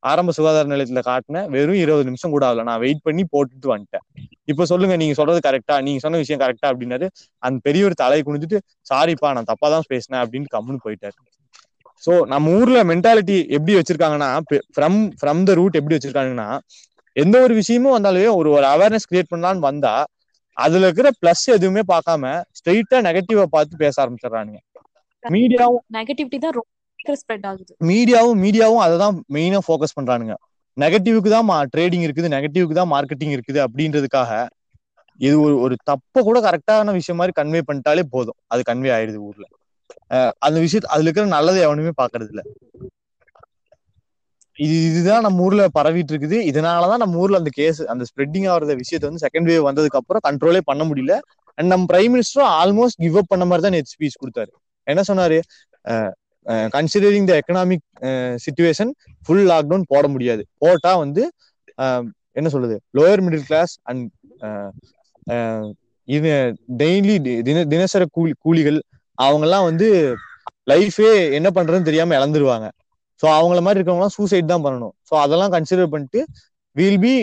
ஆரம்ப சுகாதார நிலையத்துல காட்டினேன். வெறும் இருபது நிமிஷம் கூட ஆகல. நான் வெயிட் பண்ணி போட்டுட்டு வந்துட்டேன். இப்ப சொல்லுங்க நீங்க சொல்றது கரெக்டா நீங்க சொன்ன விஷயம் கரெக்டா அப்படின்னாரு. அந்த பெரியவர் தலையை குனிஞ்சிட்டு சாரிப்பா நான் தப்பா தான் பேசினேன் அப்படின்னு கம்முன்னு போயிட்டாரு. சோ நம்ம ஊர்ல மென்டாலிட்டி எப்படி வச்சிருக்காங்கன்னா ஃப்ரம் ஃப்ரம் த ரூட் எப்படி வச்சிருக்காங்கன்னா எந்த ஒரு விஷயமும் வந்தாலுமே ஒரு ஒரு அவேர்னஸ் கிரியேட் பண்ணலான்னு வந்தா அதுல இருக்கிற பிளஸ் எதுவுமே பார்க்காம ஸ்ட்ரெயிட்டா நெகட்டிவா பார்த்து பேச ஆரம்பிச்சிடுறானுங்க. மீடியாவும் நெகட்டிவிட்டி தான் ரொம்ப ஸ்ப்ரெட் ஆகுது. மீடியாவும் மீடியாவும் அதை தான் மெயினா ஃபோக்கஸ் பண்றானுங்க. நெகட்டிவ்க்கு தான் ட்ரேடிங் இருக்குது நெகட்டிவ்க்கு தான் மார்க்கெட்டிங் இருக்குது அப்படின்றதுக்காக இது ஒரு ஒரு தப்ப கூட கரெக்டான விஷயம் மாதிரி கன்வே பண்ணிட்டாலே போதும். அது கன்வே ஆயிடுது ஊர்ல. அந்த விஷயத்த அதுல இருக்கிற நல்லதை எவனுமே பாக்குறது இல்ல இது இதுதான் நம்ம ஊர்ல பரவிட்டு இருக்குது. இதனாலதான் நம்ம ஊர்ல அந்த கேஸ் அந்த ஸ்ப்ரெட்டிங் ஆகிற விஷயத்த வந்து செகண்ட் வேவ் வந்ததுக்கு அப்புறம் கண்ட்ரோலே பண்ண முடியல. அண்ட் நம்ம பிரைம் மினிஸ்டரும் ஆல்மோஸ்ட் கிவ் அப் பண்ண மாதிரி தான் நேற்று ஸ்பீச் கொடுத்தாரு. என்ன சொன்னாரு? Considering the economic situation full lockdown போட முடியாது. போட்டா வந்து என்ன சொல்றது? லோயர் மிடில் கிளாஸ் அண்ட் இது டெய்லி தின தினசர கூலி கூலிகள் அவங்கெல்லாம் வந்து லைஃபே என்ன பண்றதுன்னு தெரியாம இழந்துருவாங்க. ஸோ அவங்கள மாதிரி இருக்கவங்கலாம் சூசைட் தான் பண்ணணும். ஸோ அதெல்லாம் கன்சிடர் பண்ணிட்டு வில் பி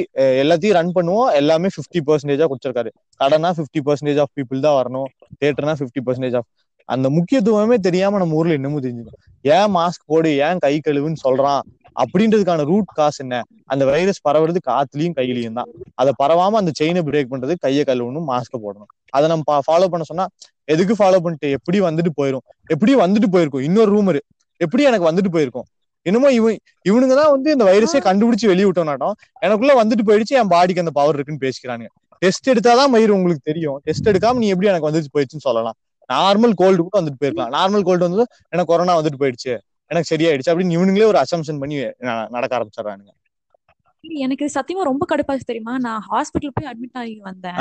எல்லாத்தையும் ரன் பண்ணுவோம். எல்லாமே ஃபிஃப்டி பர்சன்டேஜா கொடுத்துருக்காரு. கடனா ஃபிஃப்டி பர்சன்டேஜ் ஆஃப் பீப்புள் தான் வரணும். தேட்டர்னா ஃபிஃப்டி பர்சன்டேஜ் ஆஃப் அந்த முக்கியத்துவமே தெரியாம நம்ம ஊர்ல இன்னமும் தெரிஞ்சுக்கணும் ஏன் மாஸ்க் போடு ஏன் கை கழுவுன்னு சொல்றான்? அப்படின்றதுக்கான ரூட் காசு என்ன? அந்த வைரஸ் பரவுறது காத்துலயும் கையிலயும் தான். அதை பரவாம அந்த செயினை பிரேக் பண்றது கையை கழுவணும் மாஸ்க் போடணும். அதை நம்ம ஃபாலோ பண்ண சொன்னா எதுக்கு ஃபாலோ பண்ணிட்டு? எப்படி வந்துட்டு போயிரும்? எப்படி வந்துட்டு போயிருக்கும்? இன்னொரு ரூமரு எப்படி எனக்கு வந்துட்டு போயிருக்கும்? என்னமோ இவன் இவனுங்க தான் வந்து இந்த வைரஸே கண்டுபிடிச்சு வெளியே விட்டோம்னாட்டம் எனக்குள்ள வந்துட்டு போயிடுச்சு என் பாடிக்கு அந்த பவர் இருக்குன்னு பேசிக்கிறானுங்க. டெஸ்ட் எடுத்தாதான் மயிர் உங்களுக்கு தெரியும். டெஸ்ட் எடுக்காம நீ எப்படி எனக்கு வந்துட்டு போயிடுச்சுன்னு சொல்லலாம். நார்மல் கோல்டு கூட வந்துட்டு போயிருக்கலாம். நார்மல் கோல்டு வந்து எனக்கு கொரோனா வந்துட்டு போயிடுச்சு. எனக்கு சரியாயிடுச்சு அப்படின்னு இவனுங்களே ஒரு அசம்ஷன் பண்ணி நடக்க ஆரம்பிச்சிடுறானுங்க. எனக்கு இது சத்தியமா ரொம்ப கடுப்பாச்சு தெரியுமா? நான் ஹாஸ்பிட்டல் போய் அட்மிட் ஆகி வந்தேன்.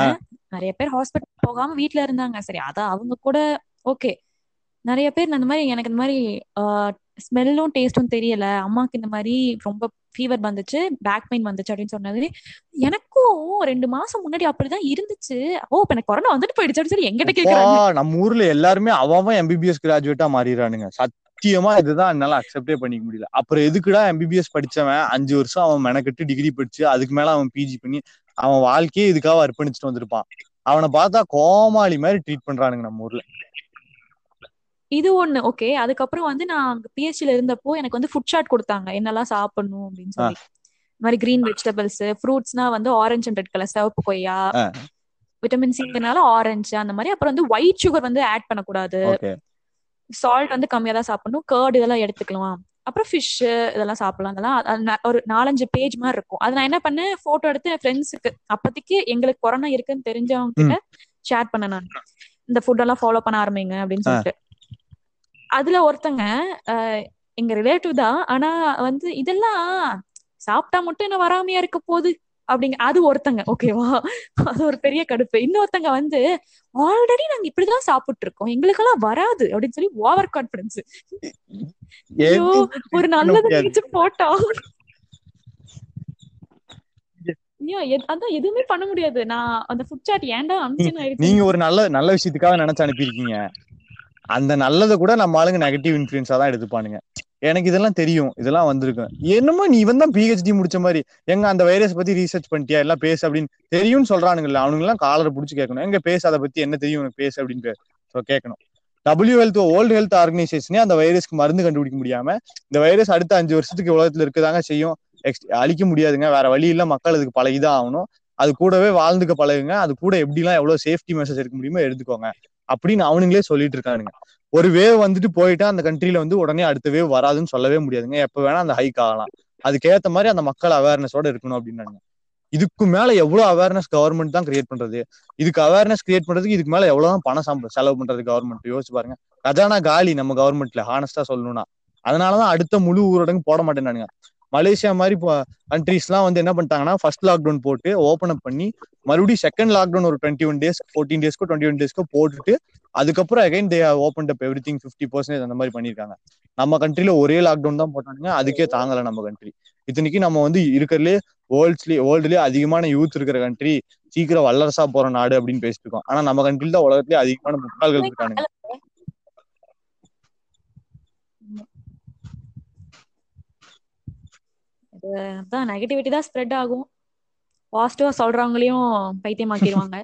நிறைய பேர் ஹாஸ்பிட்டல் போகாம வீட்ல இருந்தாங்க. சரி அதான் அவங்க கூட ஓகே நிறைய பேர் அந்த மாதிரி எனக்கு இந்த மாதிரி ஸ்மெல்லும் டேஸ்டும் தெரியல. அம்மாக்கு இந்த மாதிரி ரொம்ப ஃபீவர் வந்துச்சு பேக் பெயின் வந்துச்சு அப்படின்னு சொன்னது எனக்கும் ரெண்டு மாசம் முன்னாடி அப்படிதான் இருந்துச்சு. ஓ இப்ப எனக்கு கொரோனா வந்துட்டு போயிடுச்சு அப்படின்னு சொல்லி எங்கிட்ட கேக்குறாங்க. நம்ம ஊர்ல எல்லாருமே அவன் எம்பிபிஎஸ் கிராஜுவேட்டா மாறிடுறானுங்க. சத்தியமா இதுதான் என்னால அக்செப்டே பண்ணிக்க முடியல. அப்புறம் எதுக்குடா எம்பிபிஎஸ் படிச்சவன்? அஞ்சு வருஷம் அவன் மெனக்கெட்டு டிகிரி படிச்சு அதுக்கு மேல அவன் பிஜி பண்ணி அவன் வாழ்க்கையே இதுக்காக அர்ப்பணிச்சுட்டு வந்திருப்பான். அவனை பார்த்தா கோமாளி மாதிரி ட்ரீட் பண்றானுங்க நம்ம ஊர்ல. இது ஒண்ணு ஓகே அதுக்கப்புறம் வந்து நான் அங்க பிஹெச்ல இருந்தப்போ எனக்கு வந்து ஃபுட் சார்ட் கொடுத்தாங்க. என்னெல்லாம் சாப்பிடணும் அப்படின்னு சொல்லி. இந்த மாதிரி கிரீன் வெஜிடபிள்ஸ் ஃப்ரூட்ஸ்னா வந்து ஆரஞ்சு அண்ட் ரெட் கலர் சிவப்பு கொய்யா. விட்டமின் சினால ஆரஞ்சு அந்த மாதிரி. அப்புறம் வந்து ஒயிட் சுகர் வந்து ஆட் பண்ணக்கூடாது. சால்ட் வந்து கம்மியா தான் சாப்பிடணும். கர்ட் இதெல்லாம் எடுத்துக்கலாம். அப்புறம் ஃபிஷ் இதெல்லாம் சாப்பிடலாம். அதெல்லாம் ஒரு நாலஞ்சு பேஜ் மாதிரி இருக்கும். அது நான் என்ன பண்ணேன்? போட்டோ எடுத்து என் ஃப்ரெண்ட்ஸுக்கு அப்போதைக்கு எங்களுக்கு கொரோனா இருக்குன்னு தெரிஞ்சவங்க கிட்ட ஷேர் பண்ணேன் நான். இந்த ஃபுட் எல்லாம் ஃபாலோ பண்ண ஆரம்பிங்க அப்படின்னு சொல்லிட்டு. அதுல ஒருத்தங்க எங்க ரிலேட்டிவ் தான். ஆனா வந்து இதெல்லாம் சாப்பிட்டா மட்டும் என்ன வராமையா இருக்க போகுது? அப்படிங்க அது ஒருத்தங்க ஓகேவா அது ஒரு பெரிய கடுப்பு. இன்னொருத்தங்க வந்து ஆல்ரெடி நாங்க இப்படிதான் சாப்பிட்டு இருக்கோம் எங்களுக்கெல்லாம் வராது. அப்படின்னு சொல்லி ஓவர் கான்பிடன்ஸ் ஐயோ ஒரு நல்லது நினைச்சு போட்டா. ஐயோ எத்- அதான் எதுவுமே பண்ண முடியாது. நான் அந்த ஃபுட் சாட் ஏன்டா அனுப்பிச்சுன்னு நீங்க ஒரு நல்ல நல்ல விஷயத்துக்காக நினைச்சு அனுப்பியிருக்கீங்க. அந்த நல்லதை கூட நம்ம ஆளுங்க நெகட்டிவ் இன்ஃபுளுன்ஸா தான் எடுத்துப்பானுங்க. எனக்கு இதெல்லாம் தெரியும். இதெல்லாம் வந்திருக்கும் என்னமோ நீ இவன் தான் பிஹெச்டி முடிச்ச மாதிரி எங்க அந்த வைரஸ் பத்தி ரீசர்ச் பண்ணிட்டியா? எல்லாம் பேசு அப்படின்னு தெரியும்னு சொல்றானுங்கல்ல. அவனுங்க எல்லாம் காலரை புடிச்சு கேட்கணும். எங்க பேச அதை பத்தி என்ன தெரியும் உனக்கு? பேசு அப்படின்னு கேட்கணும். டபிள்யூ ஹெல்த் வேர்ல்டு ஹெல்த் ஆர்கனைசேஷனே அந்த வைரஸ்க்கு மருந்து கண்டுபிடிக்க முடியாம இந்த வைரஸ் அடுத்த அஞ்சு வருஷத்துக்கு உலகத்துல இருக்கதாங்க செய்யும். அழிக்க முடியாதுங்க. வேற வழி இல்ல. மக்கள் அதுக்கு பழகிதான் ஆகணும். அது கூடவே வாழ்ந்துக்க பழகுங்க. அது கூட எப்படிலாம் எவ்வளவு சேஃப்டி மெசேஜ் எடுக்க முடியுமோ எடுத்துக்கோங்க. அப்படின்னு அவனுங்களே சொல்லிட்டு இருக்கானுங்க ஒரு வேவ் வந்துட்டு போயிட்டா அந்த கண்ட்ரில வந்து உடனே அடுத்த வேவ் வராதுன்னு சொல்லவே முடியாதுங்க. எப்ப வேணா அந்த ஹைக் ஆகலாம். அதுக்கேற்ற மாதிரி அந்த மக்கள் அவேர்னஸோட இருக்கணும் அப்படின்னாங்க இதுக்கு மேல எவ்வளவு அவேர்னஸ் கவர்மெண்ட் தான் கிரியேட் பண்றது? இதுக்கு அவேர்னஸ் கிரியேட் பண்றதுக்கு இதுக்கு மேல எவ்வளவுதான் பணம் சம்ப செலவு பண்றது கவர்மெண்ட் யோசிச்சு பாருங்க. கஜானா காலி நம்ம கவர்மெண்ட்ல ஹானஸ்டா சொல்லணும்னா. அதனாலதான் அடுத்த முழு ஊரடங்கு போட மாட்டேன்னானுங்க. மலேசியா மாதிரி கண்ட்ரீஸ்லாம் வந்து என்ன பண்ணிட்டாங்கன்னா ஃபர்ஸ்ட் லாக்டவுன் போட்டு ஓப்பன் அப் பண்ணி மறுபடியும் செகண்ட் லாக்டவுன் ஒரு டுவெண்ட்டி ஒன் டேஸ் ஃபோர்டீன் டேஸ்க்கோ டுவெண்ட்டி ஒன் டேஸ்க்கோ போட்டுட்டு அதுக்கப்புறம் again they open up everything fifty percentage அந்த மாதிரி பண்ணியிருக்காங்க. நம்ம கண்ட்ரில ஒரே லாக்டவுன் தான் போட்டானுங்க அதுக்கே தாங்கல நம்ம கண்ட்ரி இத்தனைக்கு நம்ம வந்து இருக்கிறதுலே வேர்ல்ட்ஸ்லயே வேர்ல்டுலயே அதிகமான யூத் இருக்கிற கண்ட்ரி சீக்கிரம் வல்லரசா போற நாடு அப்படின்னு பேசிட்டு இருக்கோம். ஆனா நம்ம கண்ட்ரில தான் உலகத்திலேயே அதிகமான முட்டாள்கள் இருக்கானுங்க. அதான் நெகட்டிவிட்டி தான் ஸ்ப்ரெட் ஆகும். பாசிட்டிவா சொல்றவங்களையும் பைத்தியமாக்கிடுவாங்க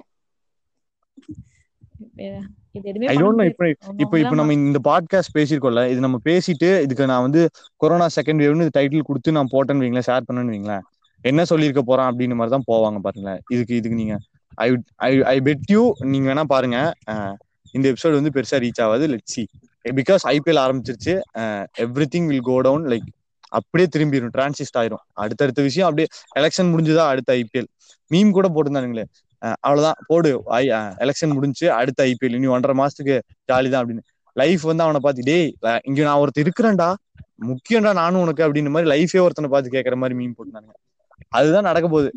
இப்ப இப்ப நம்ம இந்த பாட்காஸ்ட் பேசியிருக்கோம்ல இது நம்ம பேசிட்டு இதுக்கு நான் வந்து கொரோனா செகண்ட் வேவ்னு டைட்டில் கொடுத்து நான் போட்டேன்னு வைங்களேன் ஷேர் பண்ணேன்னு வைங்களேன். என்ன சொல்லியிருக்க போறான் அப்படின்னு மாதிரி தான் போவாங்க பாருங்களேன். இதுக்கு இதுக்கு நீங்க ஐ ஐ ஐ பெட் யூ நீங்க வேணா பாருங்க. இந்த எபிசோட் வந்து பெருசா ரீச் ஆகாது. லெட் சி பிகாஸ் ஐபிஎல் ஆரம்பிச்சிருச்சு. Everything will go down like அப்படியே திரும்பிடும் டிரான்சிஸ்ட் ஆயிரும். அடுத்தடுத்த விஷயம் அப்படியே எலெக்ஷன் முடிஞ்சுதா அடுத்த ஐபிஎல் மீம் கூட போட்டிருந்தானுங்களே. அவ்வளவுதான். போடு ஐ எலெக்ஷன் முடிஞ்சு அடுத்த ஐபிஎல் இனி ஒன்றரை மாசத்துக்கு ஜாலி தான் அப்படின்னு. லைஃப் வந்து அவனை பார்த்து டேய் இங்க நான் ஒருத்தர் இருக்கிறேன்டா. முக்கியம்டா நானும் உனக்கு அப்படின்னு மாதிரி லைஃபே ஒருத்தனை பார்த்து கேட்கற மாதிரி மீன் போட்டுனாங்க அதுதான் நடக்க போகுது.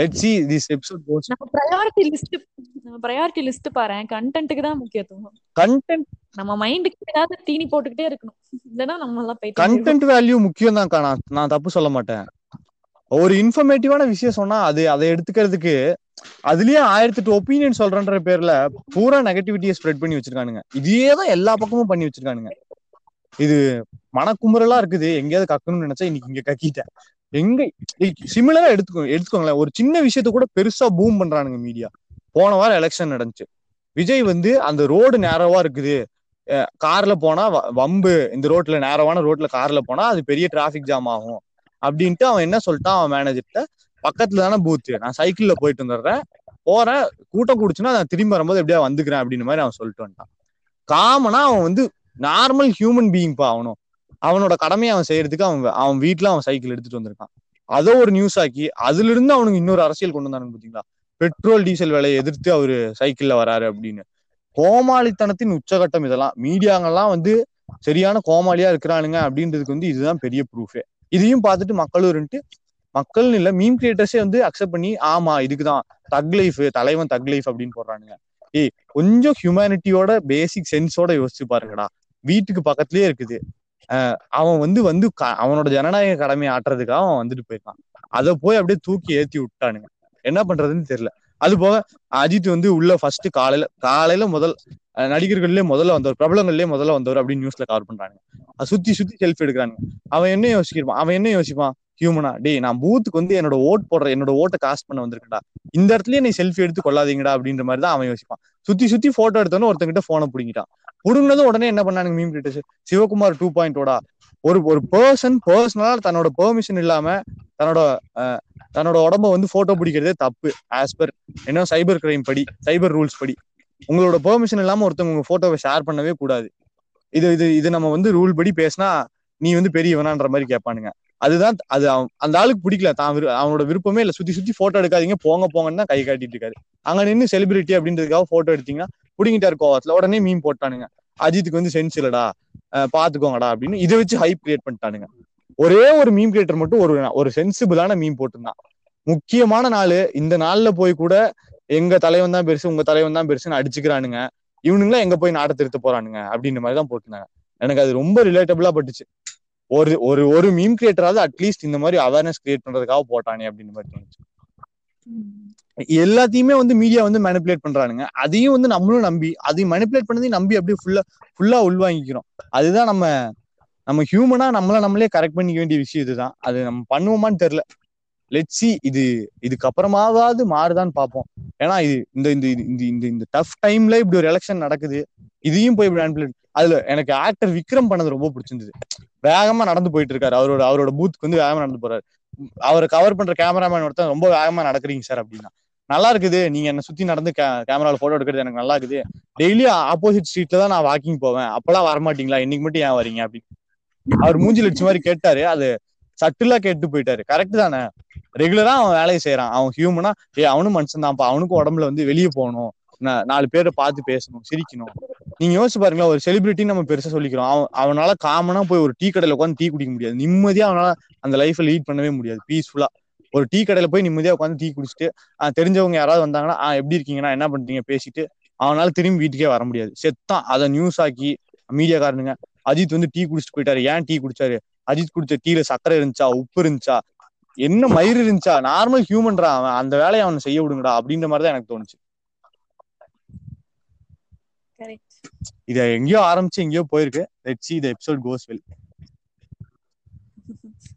Let see this episode goes நம்ம ப்ரையாரிட்டி லிஸ்ட் நம்ம ப்ரையாரிட்டி லிஸ்ட் பாரு கண்டென்ட்டுக்கு தான் முக்கியத்துவம். கண்டென்ட் நம்ம மைண்டுக்கு ஏதாவது தீனி போட்டுக்கிட்டே இருக்கணும். இல்லைன்னா நம்ம எல்லாம் போயிட்டு கண்டென்ட் வேல்யூ முக்கியம் தான் நான் நான் தப்பு சொல்ல மாட்டேன். ஒரு இன்ஃபர்மேட்டிவான விஷயம் சொன்னா அது அதை எடுத்துக்கிறதுக்கு அதுலயே ஆயிரத்தி எட்டு ஒப்பீனியன் சொல்றன்ற பேர்ல பூரா நெகட்டிவிட்டியை ஸ்ப்ரெட் பண்ணி வச்சிருக்கானுங்க. இதே தான் எல்லா பக்கமும் பண்ணி வச்சிருக்கானுங்க. இது மனக்குமுறலா இருக்குது. எங்கேயாவது கக்கணும்னு நினைச்சா இன்னைக்கு இங்க கக்கிட்டேன். எங்க சிமிலரா எடுத்துக்கோ எடுத்துக்கோங்களேன். ஒரு சின்ன விஷயத்த கூட பெருசா பூம் பண்றானுங்க மீடியா போன வாரம் எலெக்ஷன் நடந்துச்சு. விஜய் வந்து அந்த ரோடு நேரவா இருக்குது. கார்ல போனா வ- வம்பு. இந்த ரோட்ல நேரவான ரோட்ல கார்ல போனா அது பெரிய டிராபிக் ஜாம் ஆகும். அப்படின்ட்டு அவன் என்ன சொல்லிட்டான்? அவன் மேனேஜர்கிட்ட பக்கத்துல தானே பூத்து நான் சைக்கிள்ல போயிட்டு வந்துடுறேன். போறேன். கூட்டம் கூடுச்சுன்னா நான் திரும்பி வரும்போது எப்படியா வந்துக்கிறேன். அப்படின்னு மாதிரி அவன் சொல்லிட்டு வந்துட்டான். காமனா அவன் வந்து நார்மல் ஹியூமன் பீயிங் பா அவனும். அவனோட கடமையை அவன் செய்யறதுக்கு அவன் அவன் வீட்டுல அவன் சைக்கிள் எடுத்துட்டு வந்திருக்கான். அதை ஒரு நியூஸ் ஆக்கி அதுல இருந்து அவனுக்கு இன்னொரு அரசியல் கொண்டு வந்தானுங்க பாத்தீங்களா? பெட்ரோல் டீசல் விலையை எதிர்த்து அவரு சைக்கிள்ல வராரு அப்படின்னு. கோமாளித்தனத்தின் உச்சகட்டம் இதெல்லாம். மீடியாங்கெல்லாம் வந்து சரியான கோமாளியா இருக்கிறானுங்க அப்படின்றதுக்கு வந்து இதுதான் பெரிய ப்ரூஃபே இதையும் பார்த்துட்டு மக்களும் இருந்துட்டு மக்கள்னு இல்ல மீம் கிரியேட்டர்ஸே வந்து அக்செப்ட் பண்ணி ஆமா இதுக்குதான் தக் லைஃப் தலைவன் தக் லைஃப் அப்படின்னு போடுறானுங்க. ஏய் கொஞ்சம் ஹியூமனிட்டியோட பேசிக் சென்ஸோட யோசிச்சு பாருங்கடா. வீட்டுக்கு பக்கத்துலயே இருக்குது. அவன் வந்து வந்து அவனோட ஜனநாயக கடமையை ஆட்டுறதுக்காக அவன் வந்துட்டு போயிருக்கான். அதை போய் அப்படியே தூக்கி ஏத்தி விட்டானுங்க. என்ன பண்றதுன்னு தெரியல. அது போக அஜித் வந்து உள்ள ஃபர்ஸ்ட் காலையில காலையில முதல் நடிகர்கள்லயே முதல்ல வந்தவர் பிரபலங்கள்லயே முதல்ல வந்தவர் அப்படின்னு நியூஸ்ல கவர் பண்றாங்க சுத்தி சுத்தி செல்ஃபி எடுக்கிறாங்க அவன் என்ன யோசிக்கிறான்? அவன் என்ன யோசிப்பான்? ஹியூமனா டேய் நான் பூத்துக்கு வந்து என்னோட ஓட் போடுற என்னோட ஓட்டை காஸ்ட் பண்ண வந்திருக்கடா இந்த இடத்துலயே நீ செல்ஃபி எடுத்து கொள்ளாதீங்கடா அப்படின்ற மாதிரி தான் அவன் யோசிப்பான். சுத்தி சுத்தி போட்டோ எடுத்தோன்னு ஒருத்தங்கிட்ட போனை பிடிங்கிட்டான். புடுங்கினதும் உடனே என்ன பண்ணானுங்க மீம் கிரியேட்டர்ஸ் சிவகுமார் டூ பாயிண்டோடா ஒரு ஒரு பர்சன் பர்சனலா தன்னோட பெர்மிஷன் இல்லாம தன்னோட தன்னோட உடம்ப வந்து போட்டோ பிடிக்கிறதே தப்பு. ஆஸ் பர் என்ன? சைபர் கிரைம் படி சைபர் ரூல்ஸ் படி. உங்களோட பெர்மிஷன் இல்லாம ஒருத்தவங்க உங்க போட்டோவை ஷேர் பண்ணவே கூடாது. இது இது இது நம்ம வந்து ரூல் படி பேசினா நீ வந்து பெரியவனான்ற மாதிரி கேட்பானுங்க. அதுதான் அது அந்த ஆளுக்கு பிடிக்கல. தான் அவனோட விருப்பமே இல்ல. சுத்தி சுத்தி போட்டோ எடுக்காதீங்க போங்க போங்கன்னு தான் கை காட்டிட்டு இருக்காரு. அங்க நின்னு செலிபிரிட்டி அப்படின்றதுக்காக போட்டோ எடுத்தீங்கன்னா புடிங்கிட்டாரு கோவத்துல. உடனே மீன் போட்டானுங்க. அஜித்துக்கு வந்து சென்ஸ் இல்லடா. பாத்துக்கோங்கடா அப்படின்னு இதை வச்சு ஹைப் கிரியேட் பண்ணிட்டானுங்க. ஒரே ஒரு மீம் கிரியேட்டர் மட்டும் ஒரு ஒரு சென்சிபிளான மீம் போட்டிருந்தான். முக்கியமான நாள் இந்த நாள்ல போய் கூட எங்க தலைவன் தான் பெருசு உங்க தலைவன் தான் பெருசுன்னு அடிச்சுக்கிறானுங்க. இவனுங்களா எங்க போய் நாட திருத்த போறானுங்க அப்படின்ற மாதிரி தான் போட்டிருந்தாங்க. எனக்கு அது ரொம்ப ரிலேட்டபிளா பட்டுச்சு. ஒரு ஒரு ஒரு மீம் கிரியேட்டராவது அட்லீஸ்ட் இந்த மாதிரி அவேர்னஸ் கிரியேட் பண்றதுக்காக போட்டானே அப்படின்ற மாதிரி தோணுச்சு. எல்லாத்தையுமே வந்து மீடியா வந்து மேனிப்புலேட் பண்றானுங்க. அதையும் வந்து நம்மளும் நம்பி அதையும் மேனிப்புலேட் பண்ணதையும் நம்பி அப்படியே ஃபுல்லா ஃபுல்லா உள்வாங்கிக்கிறோம். அதுதான் நம்ம நம்ம ஹியூமனா நம்மள நம்மளே கரெக்ட் பண்ணிக்க வேண்டிய விஷயம் இதுதான். அது நம்ம பண்ணுவோமான்னு தெரியல. லெட்ஸி இது இது இதுக்கப்புறமாவது மாறுதான்னு பார்ப்போம். ஏன்னா இது இந்த இந்த இந்த இந்த இந்த டஃப் டைம்ல இப்படி ஒரு எலெக்ஷன் நடக்குது. இதையும் போய் இப்படி manipulate- அதுல எனக்கு ஆக்டர் விக்ரம் பண்ணது ரொம்ப பிடிச்சிருந்தது. வேகமா நடந்து போயிட்டு இருக்காரு அவரோட அவரோட பூத்துக்கு வந்து வேகமா நடந்து போறாரு. அவரை கவர் பண்ற கேமராமேன் ஒருத்தன் ரொம்ப வேகமா நடக்கிறீங்க சார் அப்படின்னா. நல்லா இருக்குது. நீங்க என்ன சுத்தி நடந்து கேமரால போட்டோ எடுக்கிறது எனக்கு நல்லா இருக்குது. டெய்லி ஆப்போசிட் ஸ்ட்ரீட்ல தான் நான் வாக்கிங் போவேன். அப்பெல்லாம் வரமாட்டீங்களா? இன்னைக்கு மட்டும் ஏன் வரீங்க அப்படின்னு. அவர் மூஞ்சி லட்சம் மாதிரி கேட்டாரு. அது சட்டிலா கேட்டு போயிட்டாரு. கரெக்ட் தானே? ரெகுலரா அவன் வேலையை செய்யறான் அவன் ஹியூமனா ஏ அவனும் மனுஷன் தான்ப்பா அவனுக்கும் உடம்புல வந்து வெளியே போகணும். நாலு பேரை பார்த்து பேசணும் சிரிக்கணும். நீங்க யோசிச்சு பாருங்களா ஒரு செலிபிரிட்டின்னு நம்ம பெருசா சொல்லிக்கிறோம். அவன் அவனால காமனா போய் ஒரு டீ கடையில உட்காந்து டீ குடிக்க முடியாது. நிம்மதியா அவனால அந்த லைஃப்ல லீட் பண்ணவே முடியாது. பீஸ்ஃபுல்லா ஒரு டீ கடையில போய் நிம்மதியா உட்காந்து டீ குடிச்சிட்டு தெரிஞ்சவங்க யாராவது வந்தாங்கன்னா ஆஹ் எப்படி இருக்கீங்கன்னா என்ன பண்றீங்க? பேசிட்டு அவனால திரும்பி வீட்டுக்கே வர முடியாது. செத்தான். அதை நியூஸ் ஆக்கி மீடியாக்காரனுங்க அஜித் வந்து டீ குடிச்சிட்டு போயிட்டாரு. ஏன் டீ குடிச்சாரு? அஜித் குடிச்ச டீல சக்கரை இருந்துச்சா உப்பு இருந்துச்சா என்ன மயிர் இருந்துச்சா நார்மல் ஹியூமன்டா அவன் அந்த வேலையை அவனை செய்ய விடுங்கடா அப்படின்ற மாதிரி தான் எனக்கு தோணுச்சு. இத எங்கேயோ ஆரம்பிச்சு எங்கேயோ போயிருக்கு. Let see the episode goes well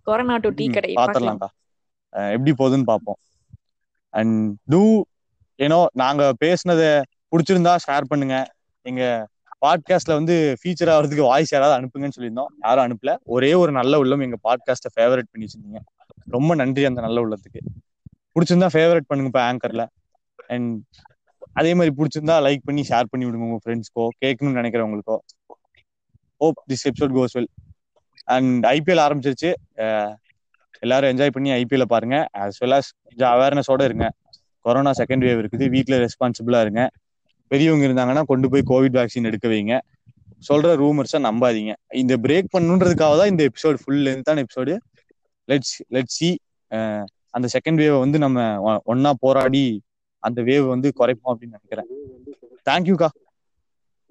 corona to tea கடை அஹ் எப்படி போகுதுன்னு பார்ப்போம். அண்ட் டூ ஏன்னோ நாங்க பேசுனதை பிடிச்சிருந்தா ஷேர் பண்ணுங்க. எங்க பாட்காஸ்ட்ல வந்து ஃபீச்சர் ஆகிறதுக்கு வாய்ஸ் யாராவது அனுப்புங்கன்னு சொல்லியிருந்தோம். யாரும் அனுப்பல. ஒரே ஒரு நல்ல உள்ளம் எங்க பாட்காஸ்ட்டை ஃபேவரட் பண்ணி வச்சிருந்தீங்க ரொம்ப நன்றி அந்த நல்ல உள்ளத்துக்கு. பிடிச்சிருந்தா ஃபேவரட் பண்ணுங்க இப்போ ஆங்கர்ல அண்ட் அதே மாதிரி பிடிச்சிருந்தா லைக் பண்ணி ஷேர் பண்ணி விடுங்க உங்க ஃப்ரெண்ட்ஸ்க்கோ கேட்கணும்னு நினைக்கிறவங்களுக்கோ hope this episode goes well and IPL ஆரம்பிச்சிருச்சு. எல்லாரும் என்ஜாய் பண்ணி ஐபிஎல்ல பாருங்க. அஸ் வெல் அஸ் கொஞ்சம் அவேர்னஸோட இருங்க. கொரோனா செகண்ட் வேவ் இருக்குது. வீட்டில் ரெஸ்பான்சிபிளா இருங்க. பெரியவங்க இருந்தாங்கன்னா கொண்டு போய் கோவிட் வேக்சின் எடுக்க வைங்க. சொல்ற ரூமர்ஸை நம்பாதீங்க. இந்த பிரேக் பண்ணுன்றதுக்காக தான் இந்த எபிசோடு ஃபுல் லென்த்தான எபிசோடு லெட்ஸ் லெட் சி அந்த செகண்ட் வேவை வந்து நம்ம ஒன்னா போராடி அந்த வேவ் வந்து குறைப்போம் அப்படின்னு நினைக்கிறேன். தேங்க்யூக்கா